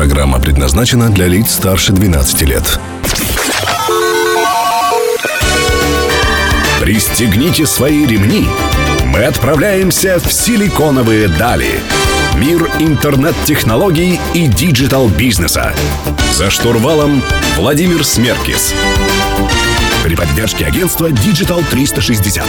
Программа предназначена для лиц старше 12 лет. Пристегните свои ремни. Мы отправляемся в силиконовые дали. Мир интернет-технологий и digital-бизнеса. За штурвалом Владимир Смеркис. При поддержке агентства Digital 360.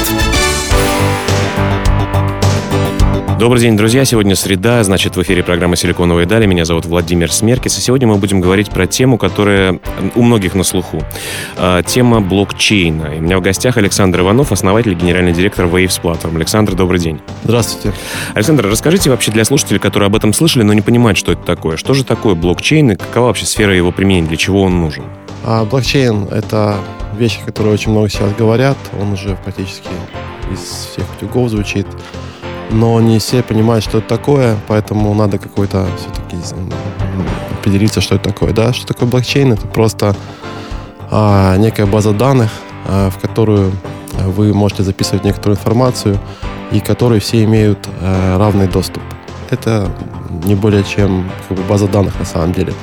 Добрый день, друзья. Сегодня среда, значит, в эфире программа «Силиконовые дали». Меня зовут Владимир Смеркис. И сегодня мы будем говорить про тему, которая у многих на слуху. А, тема блокчейна. И у меня в гостях Александр Иванов, основатель и генеральный директор Waves Platform. Александр, добрый день. Здравствуйте. Александр, расскажите вообще для слушателей, которые об этом слышали, но не понимают, что это такое. Что же такое блокчейн и какова вообще сфера его применения, для чего он нужен? А блокчейн — это вещи, которые очень много сейчас говорят. Он уже практически из всех утюгов звучит но не все понимают, что это такое, поэтому надо какой-то все-таки определиться, что это такое. Да? Что такое блокчейн? Это просто а, некая база данных, а, в которую вы можете записывать некоторую информацию и которой все имеют а, равный доступ. Это не более чем как бы, база данных на самом деле.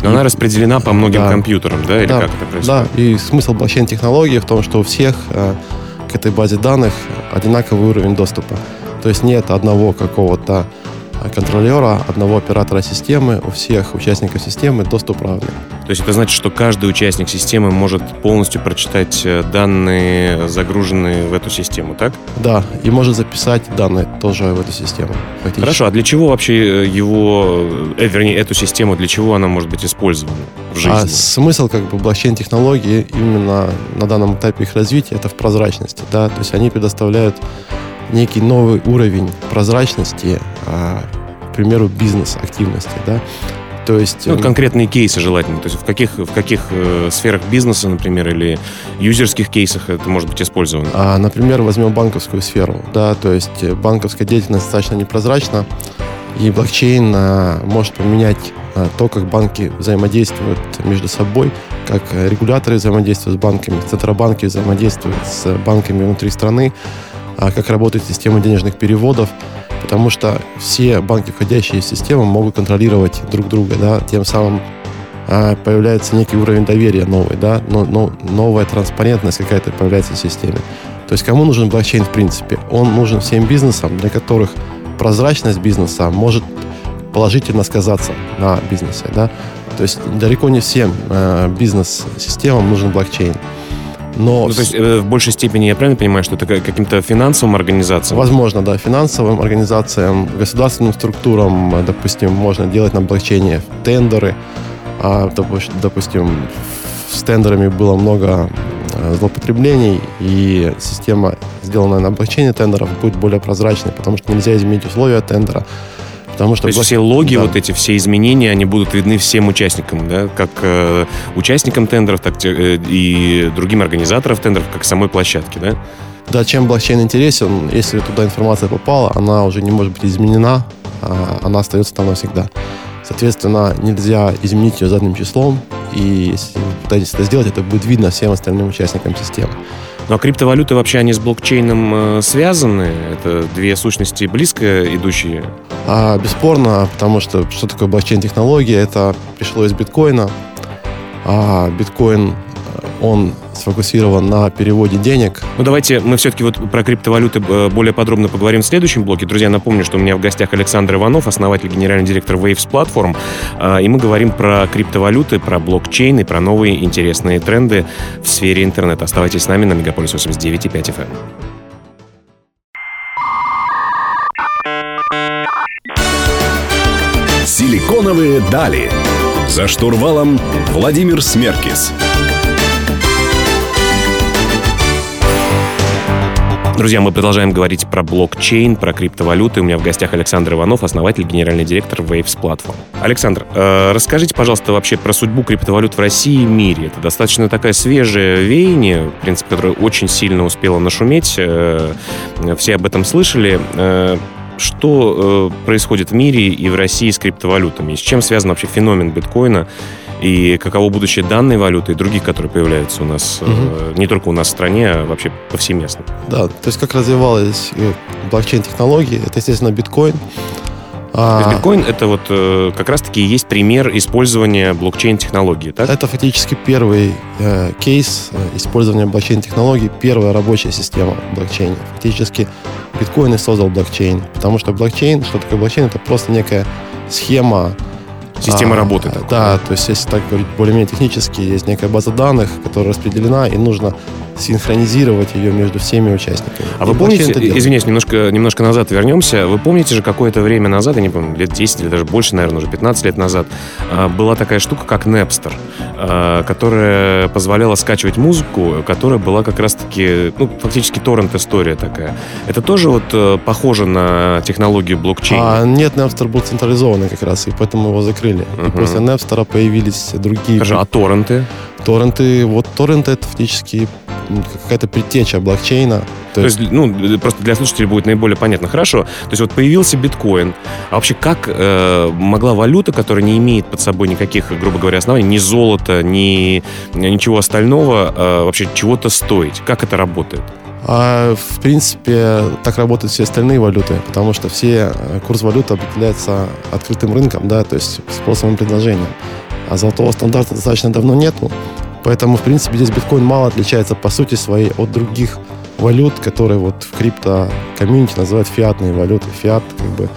Но и, она распределена по многим да, компьютерам, да, или да, как это происходит? Да, и смысл блокчейн-технологии в том, что у всех а, к этой базе данных одинаковый уровень доступа. То есть нет одного какого-то контролера, одного оператора системы, у всех участников системы доступ равный. То есть это значит, что каждый участник системы может полностью прочитать э, данные, загруженные в эту систему, так? Да, и может записать данные тоже в эту систему. Хорошо, а для чего вообще э, его, э, вернее, эту систему, для чего она может быть использована в жизни? А смысл как бы блокчейн-технологии именно на данном этапе их развития это в прозрачности, да, то есть они предоставляют некий новый уровень прозрачности, а, к примеру, бизнес-активности, да, то есть... Ну, вот конкретные кейсы желательно. То есть в каких, в каких э, сферах бизнеса, например, или юзерских кейсах это может быть использовано? А, например, возьмем банковскую сферу. Да, то есть банковская деятельность достаточно непрозрачна, и блокчейн а, может поменять а, то, как банки взаимодействуют между собой, как регуляторы взаимодействуют с банками, центробанки взаимодействуют с банками внутри страны, как работает система денежных переводов, потому что все банки, входящие в систему, могут контролировать друг друга, да, тем самым а, появляется некий уровень доверия новый, да, но, но новая транспарентность какая-то появляется в системе. То есть кому нужен блокчейн в принципе? Он нужен всем бизнесам, для которых прозрачность бизнеса может положительно сказаться на бизнесе, да. То есть далеко не всем э, бизнес-системам нужен блокчейн. Но... Ну, то есть э, в большей степени я правильно понимаю, что это каким-то финансовым организациям? Возможно, да. Финансовым организациям, государственным структурам, э, допустим, можно делать на блокчейне тендеры. А, допустим, с тендерами было много э, злоупотреблений, и система, сделанная на блокчейне тендеров, будет более прозрачной, потому что нельзя изменить условия тендера. Потому что То есть все логи, да. вот эти все изменения, они будут видны всем участникам, да, как э, участникам тендеров, так э, и другим организаторам тендеров, как самой площадке, да? Да, чем блокчейн интересен, если туда информация попала, она уже не может быть изменена, а она остается там навсегда. Соответственно, нельзя изменить ее задним числом, и если вы пытаетесь это сделать, это будет видно всем остальным участникам системы. Ну а криптовалюты вообще, они с блокчейном э, связаны? Это две сущности близко идущие? А, бесспорно, потому что что такое блокчейн-технология? Это пришло из биткоина. А биткоин он сфокусирован на переводе денег. Ну, давайте мы все-таки вот про криптовалюты э, более подробно поговорим в следующем блоке. Друзья, напомню, что у меня в гостях Александр Иванов, основатель, генеральный директор Waves Platform, э, и мы говорим про криптовалюты, про блокчейн и про новые интересные тренды в сфере интернета. Оставайтесь с нами на Мегаполис 89.5 FM. Силиконовые дали. За штурвалом Владимир Смеркис. Друзья, мы продолжаем говорить про блокчейн, про криптовалюты. У меня в гостях Александр Иванов, основатель, генеральный директор Waves Platform. Александр, э, расскажите, пожалуйста, вообще про судьбу криптовалют в России и мире. Это достаточно такая свежее веяние, в принципе, которое очень сильно успело нашуметь. Э, все об этом слышали. Э, что э, происходит в мире и в России с криптовалютами? С чем связан вообще феномен биткоина? И каково будущее данной валюты и других, которые появляются у нас, угу. э, не только у нас в стране, а вообще повсеместно? Да, то есть как развивалась э, блокчейн-технологии, это, естественно, биткоин. А... Биткоин это вот э, как раз-таки есть пример использования блокчейн-технологии, так? Это фактически первый э, кейс использования блокчейн-технологий, первая рабочая система блокчейна. Фактически биткоин и создал блокчейн, потому что блокчейн, что такое блокчейн, это просто некая схема Система а, работы. Такой. Да, то есть если так говорить более-менее технически, есть некая база данных, которая распределена, и нужно синхронизировать ее между всеми участниками. А и вы помните, извиняюсь, немножко, немножко назад вернемся, вы помните же какое-то время назад, я не помню, лет 10 или даже больше, наверное, уже 15 лет назад, а, была такая штука, как Napster, а, которая позволяла скачивать музыку, которая была как раз-таки, ну, фактически торрент-история такая. Это тоже вот э, похоже на технологию блокчейна? А, нет, Napster был централизованный как раз, и поэтому его закрыли. Uh-huh. И после Napster появились другие... Скажи, а торренты? Торренты, вот торренты это фактически какая-то предтеча блокчейна. То, То есть, есть, ну, просто для слушателей будет наиболее понятно. Хорошо. То есть вот появился биткоин. А вообще как э, могла валюта, которая не имеет под собой никаких, грубо говоря, оснований, ни золота, ни ничего остального, э, вообще чего-то стоить? Как это работает? А, в принципе, так работают все остальные валюты, потому что все э, курс валюты определяется открытым рынком, да, то есть спросом и предложением. А золотого стандарта достаточно давно нету. Поэтому, в принципе, здесь биткоин мало отличается по сути своей от других валют, которые вот в крипто-комьюнити называют фиатные валюты. Фиат, как бы,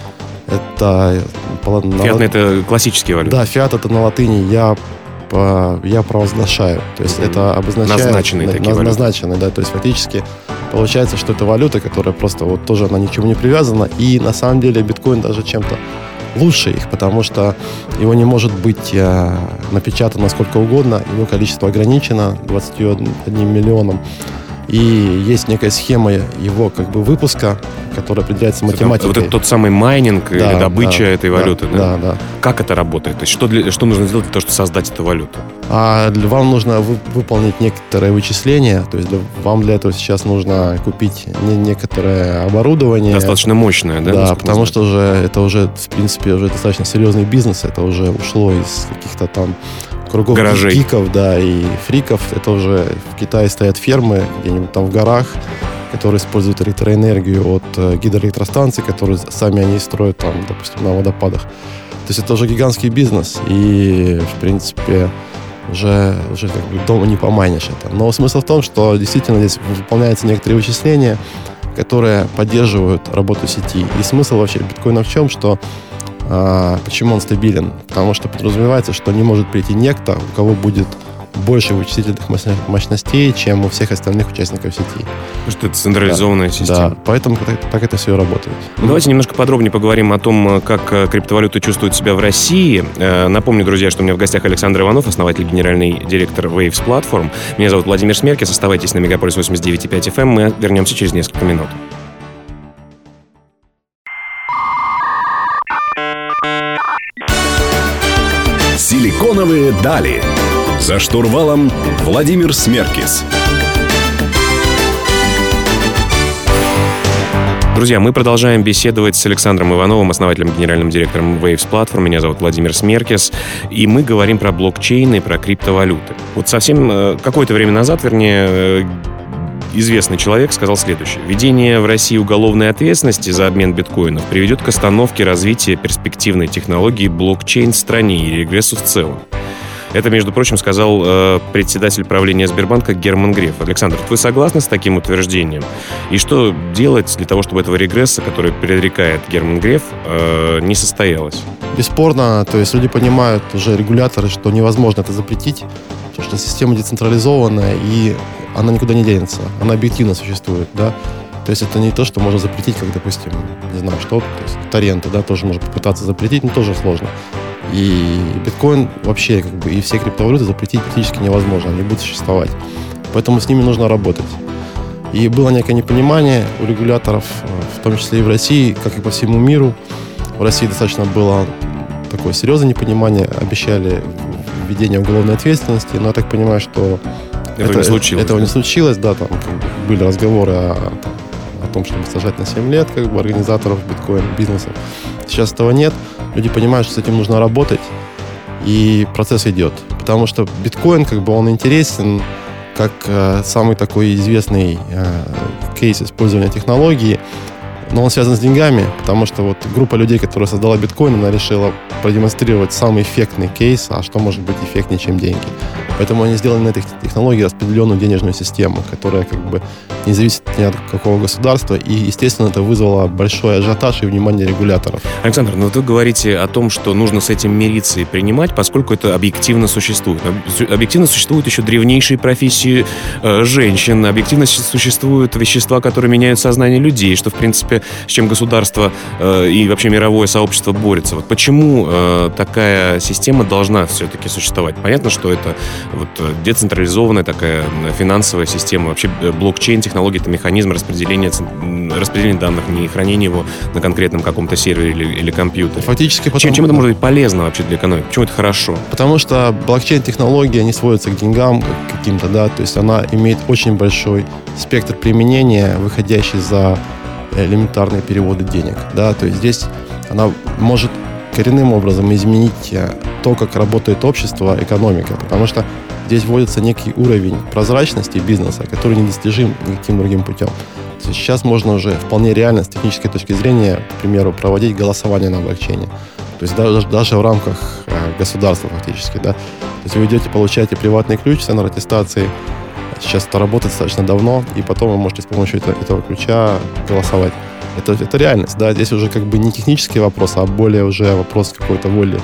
это... Фиатные — это классические валюты? Да, фиат — это на латыни «я по, я провозглашаю. То есть mm-hmm. это обозначает... Назначенные на, такие на, Назначенные, да. То есть фактически получается, что это валюта, которая просто вот тоже она ничему не привязана. И на самом деле биткоин даже чем-то лучше их, потому что его не может быть э, напечатано сколько угодно, его количество ограничено 21 миллионом. И есть некая схема его как бы выпуска, которая определяется математикой. Вот это тот самый майнинг да, или добыча да, этой валюты, да, да? Да, Как это работает? То есть что, для, что нужно сделать для того, чтобы создать эту валюту? А вам нужно вы, выполнить некоторые вычисления, то есть для, вам для этого сейчас нужно купить не, некоторое оборудование. Достаточно мощное, да? Да, потому что уже это уже, в принципе, уже достаточно серьезный бизнес, это уже ушло из каких-то там кругов Гаражей. гиков, да, и фриков. Это уже в Китае стоят фермы где-нибудь там в горах, которые используют электроэнергию от э, гидроэлектростанций, которые сами они строят там, допустим, на водопадах. То есть это уже гигантский бизнес, и, в принципе, уже, уже как бы дома не поманишь это. Но смысл в том, что действительно здесь выполняются некоторые вычисления, которые поддерживают работу сети. И смысл вообще биткоина в чем, что почему он стабилен? Потому что подразумевается, что не может прийти некто, у кого будет больше вычислительных мощностей, чем у всех остальных участников сети. Потому что это централизованная да. система. Да, поэтому так, так это все работает. Ну, давайте немножко подробнее поговорим о том, как э, криптовалюта чувствует себя в России. Э, напомню, друзья, что у меня в гостях Александр Иванов, основатель, генеральный директор Waves Platform. Меня зовут Владимир Смеркис. Оставайтесь на Мегаполис 89.5 FM. Мы вернемся через несколько минут. Силиконовые дали. За штурвалом Владимир Смеркис. Друзья, мы продолжаем беседовать с Александром Ивановым, основателем, генеральным директором Waves Platform. Меня зовут Владимир Смеркис. И мы говорим про блокчейн и про криптовалюты. Вот совсем э, какое-то время назад, вернее, э, известный человек сказал следующее. Введение в России уголовной ответственности за обмен биткоинов приведет к остановке развития перспективной технологии блокчейн в стране и регрессу в целом. Это, между прочим, сказал э, председатель правления Сбербанка Герман Греф. Александр, вы согласны с таким утверждением? И что делать для того, чтобы этого регресса, который предрекает Герман Греф, э, не состоялось? Бесспорно, то есть люди понимают, уже регуляторы, что невозможно это запретить, что система децентрализованная, и она никуда не денется. Она объективно существует, да. То есть это не то, что можно запретить, как, допустим, не знаю, что, то есть торренты, да, тоже можно попытаться запретить, но тоже сложно. И биткоин вообще, как бы, и все криптовалюты запретить практически невозможно, они будут существовать. Поэтому с ними нужно работать. И было некое непонимание у регуляторов, э, в том числе и в России, как и по всему миру. В России достаточно было такое серьезное непонимание, обещали введение уголовной ответственности, но я так понимаю, что этого это, не случилось. Этого не случилось, да, там были разговоры о, о том, чтобы сажать на 7 лет, как бы, организаторов биткоин-бизнеса. Сейчас этого нет. Люди понимают, что с этим нужно работать, и процесс идет. Потому что биткоин, как бы, он интересен как э, самый такой известный э, кейс использования технологии но он связан с деньгами, потому что вот группа людей, которая создала биткоин, она решила продемонстрировать самый эффектный кейс, а что может быть эффектнее, чем деньги. Поэтому они сделали на этой технологии распределенную денежную систему, которая как бы не зависит ни от какого государства, и, естественно, это вызвало большой ажиотаж и внимание регуляторов. Александр, ну вы говорите о том, что нужно с этим мириться и принимать, поскольку это объективно существует. Объективно существуют еще древнейшие профессии э, женщин, объективно существуют вещества, которые меняют сознание людей, что, в принципе, с чем государство э, и вообще мировое сообщество борется. Вот почему э, такая система должна все-таки существовать? Понятно, что это вот э, децентрализованная такая финансовая система, вообще э, блокчейн технология это механизм распределения, распределения данных, не хранения его на конкретном каком-то сервере или, или компьютере. Фактически потом... чем, чем это может быть полезно вообще для экономики? Почему это хорошо? Потому что блокчейн-технология не сводится к деньгам каким-то, да, то есть она имеет очень большой спектр применения, выходящий за элементарные переводы денег, да, то есть здесь она может коренным образом изменить э, то, как работает общество, экономика, потому что здесь вводится некий уровень прозрачности бизнеса, который недостижим никаким другим путем. Сейчас можно уже вполне реально с технической точки зрения, к примеру, проводить голосование на блокчейне. То есть даже, даже в рамках э, государства фактически, да. То есть вы идете, получаете приватный ключ с аттестации. Сейчас это работает достаточно давно, и потом вы можете с помощью этого, этого ключа голосовать. Это, это реальность, да. Здесь уже как бы не технический вопрос, а более уже вопрос какой-то воли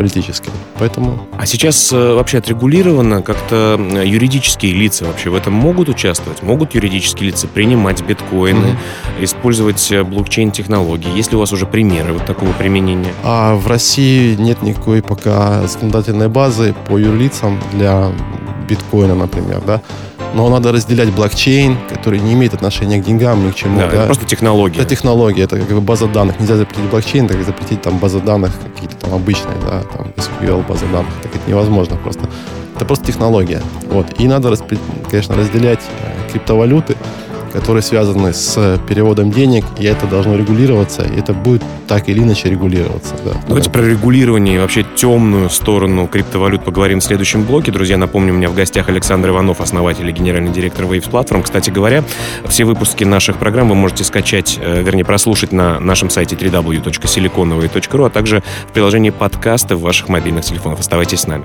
политической. Поэтому... А сейчас э, вообще отрегулировано как-то юридические лица вообще в этом могут участвовать? Могут юридические лица принимать биткоины, mm-hmm. использовать э, блокчейн-технологии? Есть ли у вас уже примеры вот такого применения? А в России нет никакой пока законодательной базы по юрлицам для биткоина, например, да но надо разделять блокчейн, который не имеет отношения к деньгам, ни к чему. Да, да. это просто технология. Это технология, это как бы база данных. Нельзя запретить блокчейн, так как запретить там базы данных какие-то там обычные, да, там SQL базы данных. Так это невозможно просто. Это просто технология. Вот. И надо, конечно, разделять э, криптовалюты которые связаны с переводом денег, и это должно регулироваться, и это будет так или иначе регулироваться. Да. Давайте про регулирование и вообще темную сторону криптовалют поговорим в следующем блоке. Друзья, напомню, у меня в гостях Александр Иванов, основатель и генеральный директор Waves Platform. Кстати говоря, все выпуски наших программ вы можете скачать, э, вернее, прослушать на нашем сайте www.siliconovые.ru, а также в приложении подкасты в ваших мобильных телефонах. Оставайтесь с нами.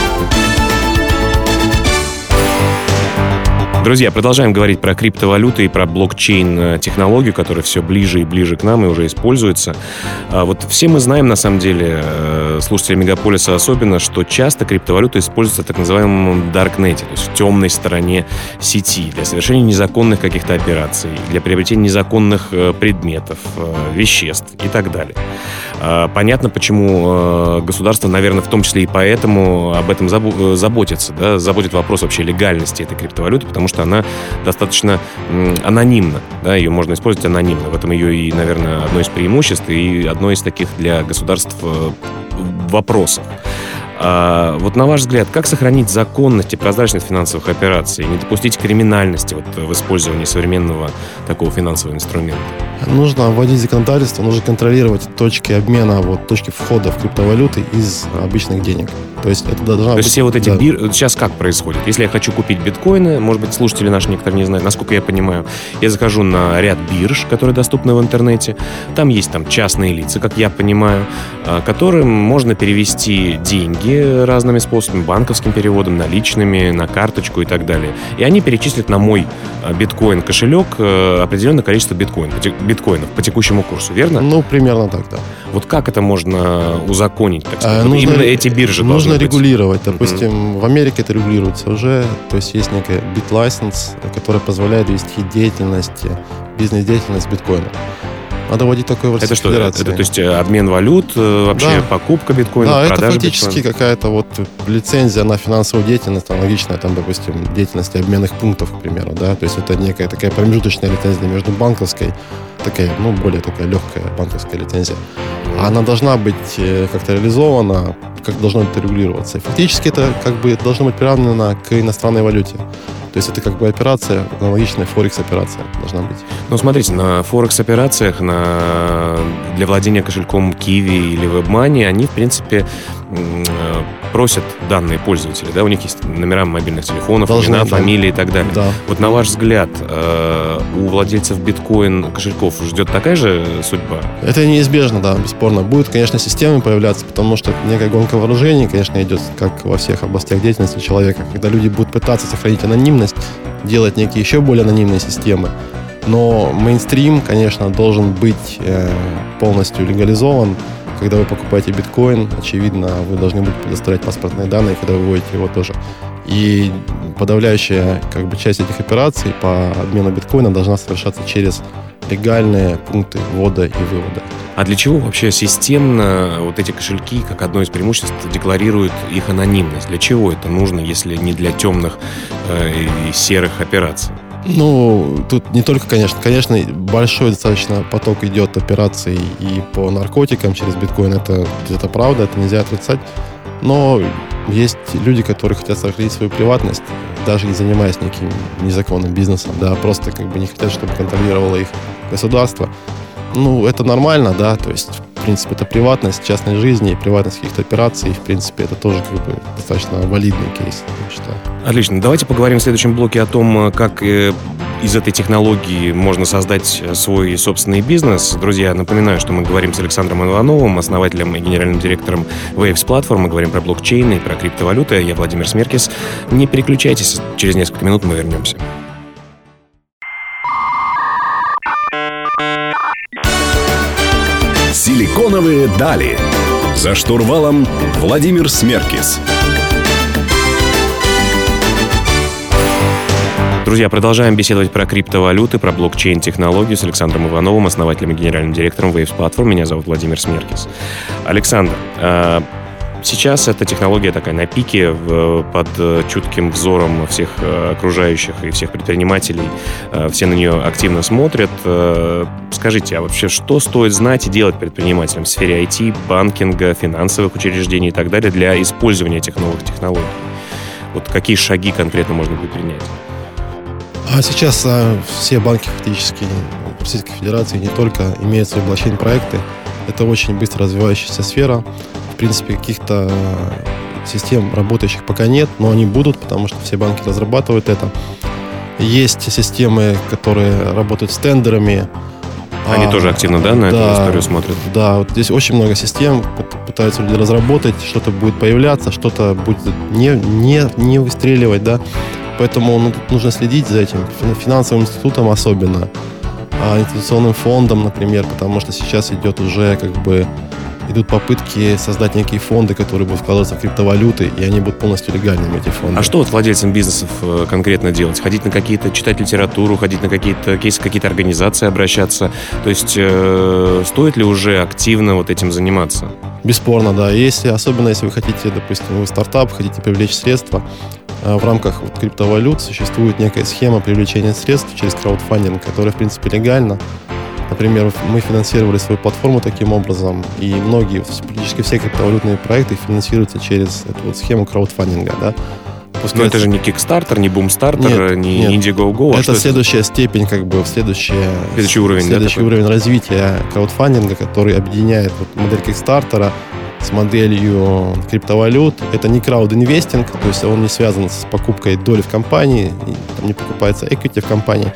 Друзья, продолжаем говорить про криптовалюты и про блокчейн-технологию, которая все ближе и ближе к нам и уже используется. А вот все мы знаем, на самом деле, э, слушатели Мегаполиса особенно, что часто криптовалюта используется в так называемом даркнете, то есть в темной стороне сети, для совершения незаконных каких-то операций, для приобретения незаконных э, предметов, э, веществ и так далее. А, понятно, почему государство, наверное, в том числе и поэтому об этом заботится, да, заботит вопрос вообще легальности этой криптовалюты, потому что она достаточно анонимна, да, ее можно использовать анонимно. В этом ее и, наверное, одно из преимуществ и одно из таких для государств э, вопросов. А, вот на ваш взгляд, как сохранить законность и прозрачность финансовых операций, не допустить криминальности вот, в использовании современного такого финансового инструмента? Нужно вводить законодательство, нужно контролировать точки обмена, вот, точки входа в криптовалюты из обычных денег. То есть это должна То есть все вот эти да. бир... Сейчас как происходит? Если я хочу купить биткоины, может быть, слушатели наши некоторые не знают, насколько я понимаю, я захожу на ряд бирж, которые доступны в интернете. Там есть там частные лица, как я понимаю, а, которым можно перевести деньги разными способами, банковским переводом, наличными, на карточку и так далее. И они перечислят на мой э, биткоин-кошелек э, определенное количество биткоин, биткоинов по текущему курсу, верно? Ну, примерно так, да. Вот как это можно узаконить, так сказать? А, нужно, Именно эти биржи Нужно регулировать. Быть. Допустим, mm-hmm. в Америке это регулируется уже, то есть есть некая BitLicense, который позволяет вести деятельность, бизнес-деятельность биткоина. Надо вводить такой вот Это что? Это, то есть э, обмен валют, э, вообще да. покупка биткоина, да, продажа это фактически биткоина? какая-то вот лицензия на финансовую деятельность, аналогичная, там, допустим, деятельности обменных пунктов, к примеру, да, то есть это некая такая промежуточная лицензия между банковской, такая, ну, более такая легкая банковская лицензия. Она должна быть э, как-то реализована, как должно это регулироваться. И фактически это как бы должно быть приравнено к иностранной валюте. То есть это как бы операция, аналогичная Форекс-операция должна быть. Ну, смотрите, на Форекс-операциях на... для владения кошельком Kiwi или WebMoney, они, в принципе, просят данные пользователей, да, у них есть номера мобильных телефонов, Должны, имена, да. фамилии и так далее. Да. Вот на ваш взгляд, э, у владельцев биткоин кошельков ждет такая же судьба? Это неизбежно, да, бесспорно. Будет, конечно, системы появляться, потому что некая гонка вооружений, конечно, идет, как во всех областях деятельности человека, когда люди будут пытаться сохранить анонимность, делать некие еще более анонимные системы. Но мейнстрим, конечно, должен быть э, полностью легализован, когда вы покупаете биткоин, очевидно, вы должны будете предоставлять паспортные данные, когда вы выводите его тоже. И подавляющая как бы, часть этих операций по обмену биткоина должна совершаться через легальные пункты ввода и вывода. А для чего вообще системно вот эти кошельки, как одно из преимуществ, декларируют их анонимность? Для чего это нужно, если не для темных э, и серых операций? Ну, тут не только, конечно, конечно, большой достаточно поток идет операций и по наркотикам через биткоин, это, это правда, это нельзя отрицать. Но есть люди, которые хотят сохранить свою приватность, даже не занимаясь неким незаконным бизнесом, да, просто как бы не хотят, чтобы контролировало их государство. Ну, это нормально, да, то есть, в принципе, это приватность частной жизни, приватность каких-то операций, в принципе, это тоже как бы достаточно валидный кейс, я считаю. Отлично. Давайте поговорим в следующем блоке о том, как э, из этой технологии можно создать свой собственный бизнес. Друзья, напоминаю, что мы говорим с Александром Ивановым, основателем и генеральным директором Waves Platform. Мы говорим про блокчейн и про криптовалюты. Я Владимир Смеркис. Не переключайтесь, через несколько минут мы вернемся. Силиконовые дали. За штурвалом Владимир Смеркис. Друзья, продолжаем беседовать про криптовалюты, про блокчейн-технологию с Александром Ивановым, основателем и генеральным директором Waves Platform. Меня зовут Владимир Смеркис. Александр, а, Сейчас эта технология такая на пике, под э, чутким взором всех э, окружающих и всех предпринимателей. Э, все на нее активно смотрят. Скажите, а вообще что стоит знать и делать предпринимателям в сфере IT, банкинга, финансовых учреждений и так далее для использования этих новых технологий? Вот какие шаги конкретно можно предпринять? А сейчас а, все банки фактически Российской Федерации не только имеют свои блокчейн-проекты. Это очень быстро развивающаяся сфера принципе, каких-то систем работающих пока нет, но они будут, потому что все банки разрабатывают это. Есть системы, которые работают с тендерами. Они а, тоже активно, да, на да, эту историю смотрят? Да, вот здесь очень много систем, пытаются люди разработать, что-то будет появляться, что-то будет не, не, не выстреливать, да. Поэтому ну, тут нужно следить за этим, финансовым институтом особенно, а инвестиционным фондом, например, потому что сейчас идет уже как бы идут попытки создать некие фонды, которые будут вкладываться в криптовалюты, и они будут полностью легальными, эти фонды. А что вот владельцам бизнесов э, конкретно делать? Ходить на какие-то, читать литературу, ходить на какие-то кейсы, какие-то организации обращаться? То есть э, стоит ли уже активно вот этим заниматься? Бесспорно, да. Если, особенно если вы хотите, допустим, вы стартап, хотите привлечь средства, э, в рамках вот криптовалют существует некая схема привлечения средств через краудфандинг, которая, в принципе, легальна. Например, мы финансировали свою платформу таким образом, и многие, практически все криптовалютные проекты финансируются через эту вот схему краудфандинга, да. Но это же не Kickstarter, не Boomstarter, не нет. Indiegogo. А это следующая это? степень, как бы, следующая, следующий уровень, следующий да, уровень развития краудфандинга, который объединяет вот модель Kickstarter с моделью криптовалют. Это не краудинвестинг, то есть он не связан с покупкой доли в компании, там не покупается equity в компании,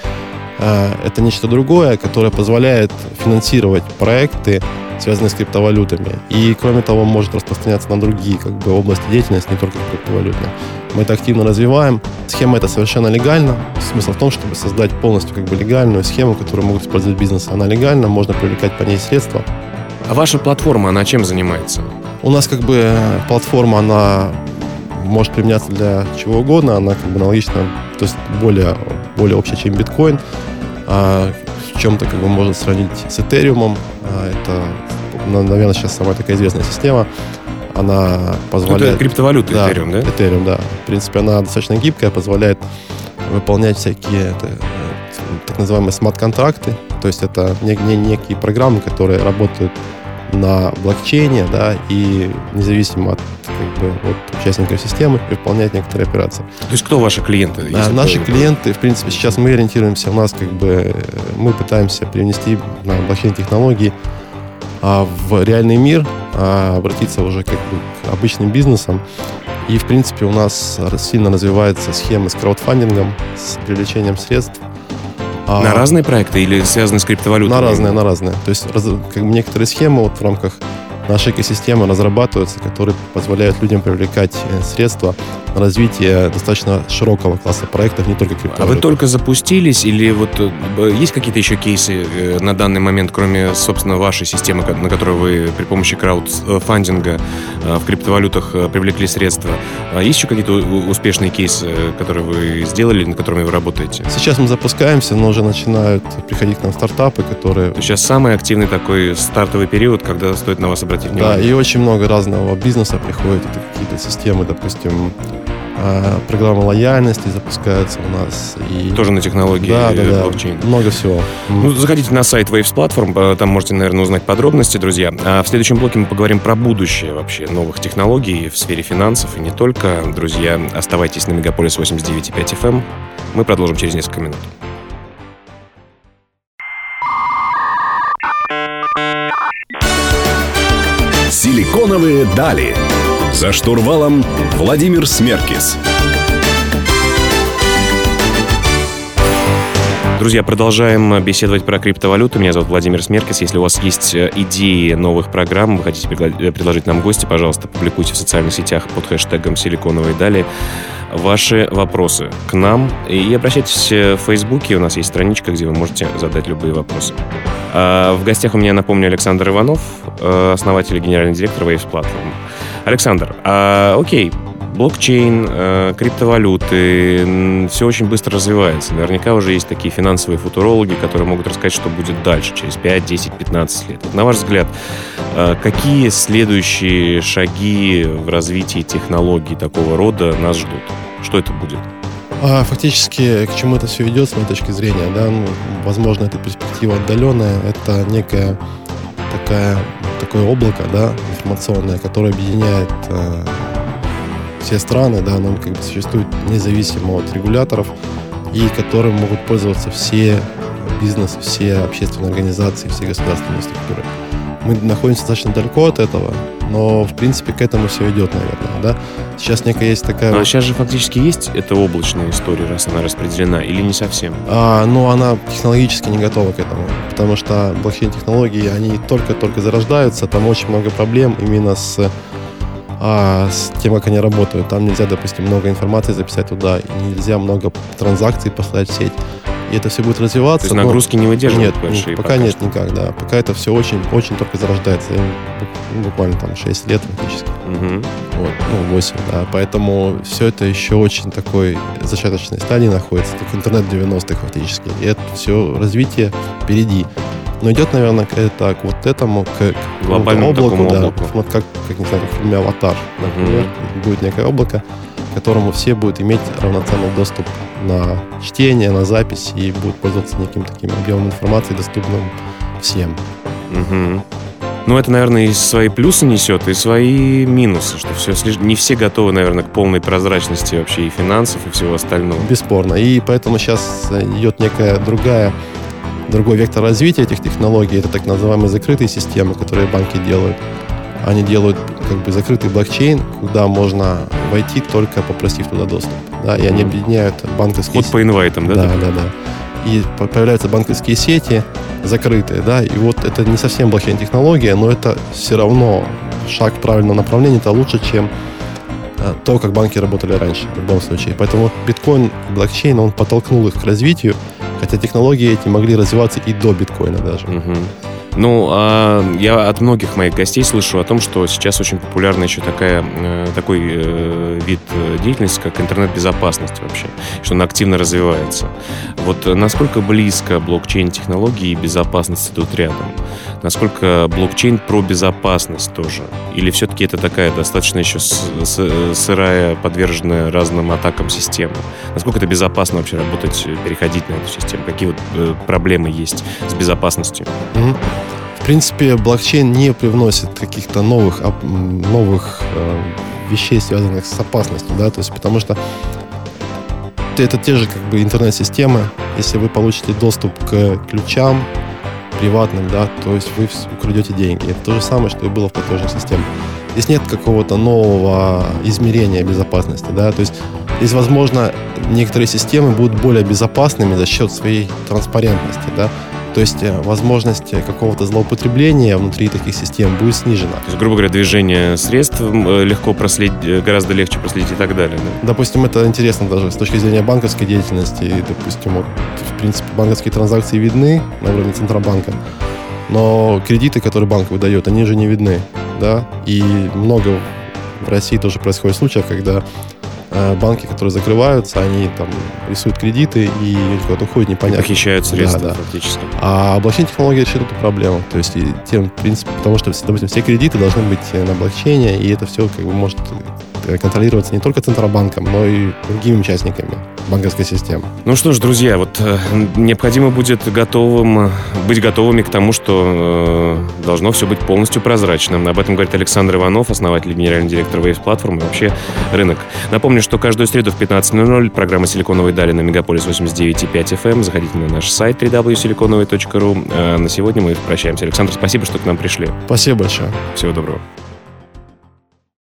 это нечто другое, которое позволяет финансировать проекты, связанные с криптовалютами. И, кроме того, может распространяться на другие как бы, области деятельности, не только криптовалютные. Мы это активно развиваем. Схема эта совершенно легальна. Смысл в том, чтобы создать полностью как бы, легальную схему, которую могут использовать бизнес. Она легальна, можно привлекать по ней средства. А ваша платформа, она чем занимается? У нас как бы платформа, она может применяться для чего угодно, она как бы аналогична, то есть более, более общая, чем биткоин. А в чем-то как бы можно сравнить с Ethereum. А это, наверное, сейчас самая такая известная система. Она позволяет... Это криптовалюта да, Ethereum, да? Ethereum, да. В принципе, она достаточно гибкая, позволяет выполнять всякие это, так называемые смарт-контракты. То есть это не, не, некие программы, которые работают на блокчейне, да, и независимо от как бы от участников системы выполнять некоторые операции. То есть кто ваши клиенты? Да, наши клиенты, в принципе, сейчас мы ориентируемся, у нас как бы мы пытаемся привнести на блокчейн-технологии а, в реальный мир, а, обратиться уже как бы к обычным бизнесам. И, в принципе, у нас сильно развивается схема с краудфандингом, с привлечением средств. А, на разные проекты или связаны с криптовалютой? На разные, на разные. То есть как бы некоторые схемы вот в рамках нашей экосистемы разрабатываются, которые позволяют людям привлекать э, средства развитие достаточно широкого класса проектов, не только криптовалют. А вы только запустились или вот э, есть какие-то еще кейсы э, на данный момент, кроме, собственно, вашей системы, на которую вы при помощи краудфандинга в криптовалютах привлекли средства? А есть еще какие-то успешные кейсы, которые вы сделали, над которыми вы работаете? Сейчас мы запускаемся, но уже начинают приходить к нам стартапы, которые... Сейчас самый активный такой стартовый период, когда стоит на вас обратить обратить внимание. Да, и очень много разного бизнеса приходит. Это какие-то системы, допустим, а, программа лояльности запускается у нас. И... Тоже на технологии да, да, да. блокчейн. Много всего. Ну, заходите на сайт Waves Platform, там можете, наверное, узнать подробности, друзья. А в следующем блоке мы поговорим про будущее вообще новых технологий в сфере финансов и не только. Друзья, оставайтесь на Мегаполис 89.5 FM. Эм. Мы продолжим через несколько минут. Силиконовые дали. За штурвалом Владимир Смеркис. Друзья, продолжаем беседовать про криптовалюту. Меня зовут Владимир Смеркис. Если у вас есть э, идеи новых программ, вы хотите э, предложить нам гости, пожалуйста, публикуйте в социальных сетях под хэштегом «Силиконовые дали» ваши вопросы к нам. И обращайтесь в Фейсбуке, у нас есть страничка, где вы можете задать любые вопросы. А в гостях у меня, напомню, Александр Иванов, э, основатель и генеральный директор Waves Platform. Александр, а, окей, блокчейн, э, криптовалюты, все очень быстро развивается. Наверняка уже есть такие финансовые футурологи, которые могут рассказать, что будет дальше, через 5, 10, 15 лет. на ваш взгляд, э, какие следующие шаги в развитии технологий такого рода нас ждут? Что это будет? А, фактически, к чему это все идет, с моей точки зрения, да, ну, возможно, эта перспектива отдаленная, это некая такая, такое облако, да, информационное, которое объединяет э, все страны, да, оно как бы существует независимо от регуляторов, и которым могут пользоваться все бизнес, все общественные организации, все государственные структуры. Мы находимся достаточно далеко от этого, но, в принципе, к этому все идет, наверное, да. Сейчас некая есть такая... Ну, а сейчас же фактически есть эта облачная история, раз она распределена, или не совсем? А, ну, она технологически не готова к этому, потому что блокчейн-технологии, они только-только зарождаются, там очень много проблем именно с а с тем, как они работают. Там нельзя, допустим, много информации записать туда, нельзя много транзакций послать в сеть. И это все будет развиваться. То есть нагрузки не выдерживают нет, большие? Пока, пока нет что. никак, да. Пока это все очень, очень только зарождается. Буквально там 6 лет фактически. Угу. Вот, ну, 8, да. Поэтому все это еще очень такой зачаточной стадии находится, как интернет 90-х фактически. И это все развитие впереди. Но идет, наверное, это к вот этому, к, глобальному облаку, да, облаку. Вот как, как, не знаю, как в фильме «Аватар», например, mm-hmm. будет некое облако, которому все будут иметь равноценный доступ на чтение, на запись и будут пользоваться неким таким объемом информации, доступным всем. Угу. Ну, это, наверное, и свои плюсы несет, и свои минусы, что все не все готовы, наверное, к полной прозрачности вообще и финансов, и всего остального. Бесспорно. И поэтому сейчас идет некая другая Другой вектор развития этих технологий – это так называемые закрытые системы, которые банки делают. Они делают как бы закрытый блокчейн, куда можно войти только попросив туда доступ. Да, и они объединяют банковские... Вот по инвайтам, да? Да, да, да. И появляются банковские сети закрытые, да, и вот это не совсем блокчейн-технология, но это все равно шаг в правильном направлении, это лучше, чем э, то, как банки работали раньше, в любом случае. Поэтому биткоин, блокчейн, он подтолкнул их к развитию, Хотя технологии эти могли развиваться и до биткоина даже. Угу. Ну, а я от многих моих гостей слышу о том, что сейчас очень популярна еще такая, э, такой э, вид э, деятельности, как интернет-безопасность вообще, что она активно развивается. Вот насколько близко блокчейн-технологии и безопасность идут рядом? Насколько блокчейн про безопасность тоже? Или все-таки это такая достаточно еще сырая, подверженная разным атакам система? Насколько это безопасно вообще работать, переходить на эту систему? Какие вот проблемы есть с безопасностью? Mm-hmm. В принципе, блокчейн не привносит каких-то новых, новых э, вещей, связанных с опасностью, да, то есть потому что это те же как бы интернет-системы. Если вы получите доступ к ключам приватным, да, то есть вы украдете деньги. Это то же самое, что и было в платежной системе. Здесь нет какого-то нового измерения безопасности, да, то есть здесь, возможно, некоторые системы будут более безопасными за счет своей транспарентности, да, то есть э, возможность какого-то злоупотребления внутри таких систем будет снижена. То есть, грубо говоря, движение средств э, легко проследить, э, гораздо легче проследить и так далее. Да? Допустим, это интересно даже с точки зрения банковской деятельности. Допустим, вот, в принципе, банковские транзакции видны на уровне Центробанка, но кредиты, которые банк выдает, они же не видны. Да? И много в России тоже происходит случаев, когда Э, банки, которые закрываются, они там рисуют кредиты и куда-то уходят непонятно. Похищают средства да, да. фактически. А блокчейн-технология решит эту проблему. То есть тем, в принципе, потому что, допустим, все кредиты должны быть на блокчейне, и это все как бы может Э, контролироваться не только Центробанком, но и другими участниками банковской системы. Ну что ж, друзья, вот э, необходимо будет готовым, быть готовыми к тому, что э, должно все быть полностью прозрачным. Об этом говорит Александр Иванов, основатель и генеральный директор Waves Platform и вообще рынок. Напомню, что каждую среду в 15.00 программа «Силиконовые дали» на Мегаполис 89.5 FM. Эм. Заходите на наш сайт www.siliconovый.ru. А на сегодня мы прощаемся. Александр, спасибо, что к нам пришли. Спасибо большое. Всего доброго.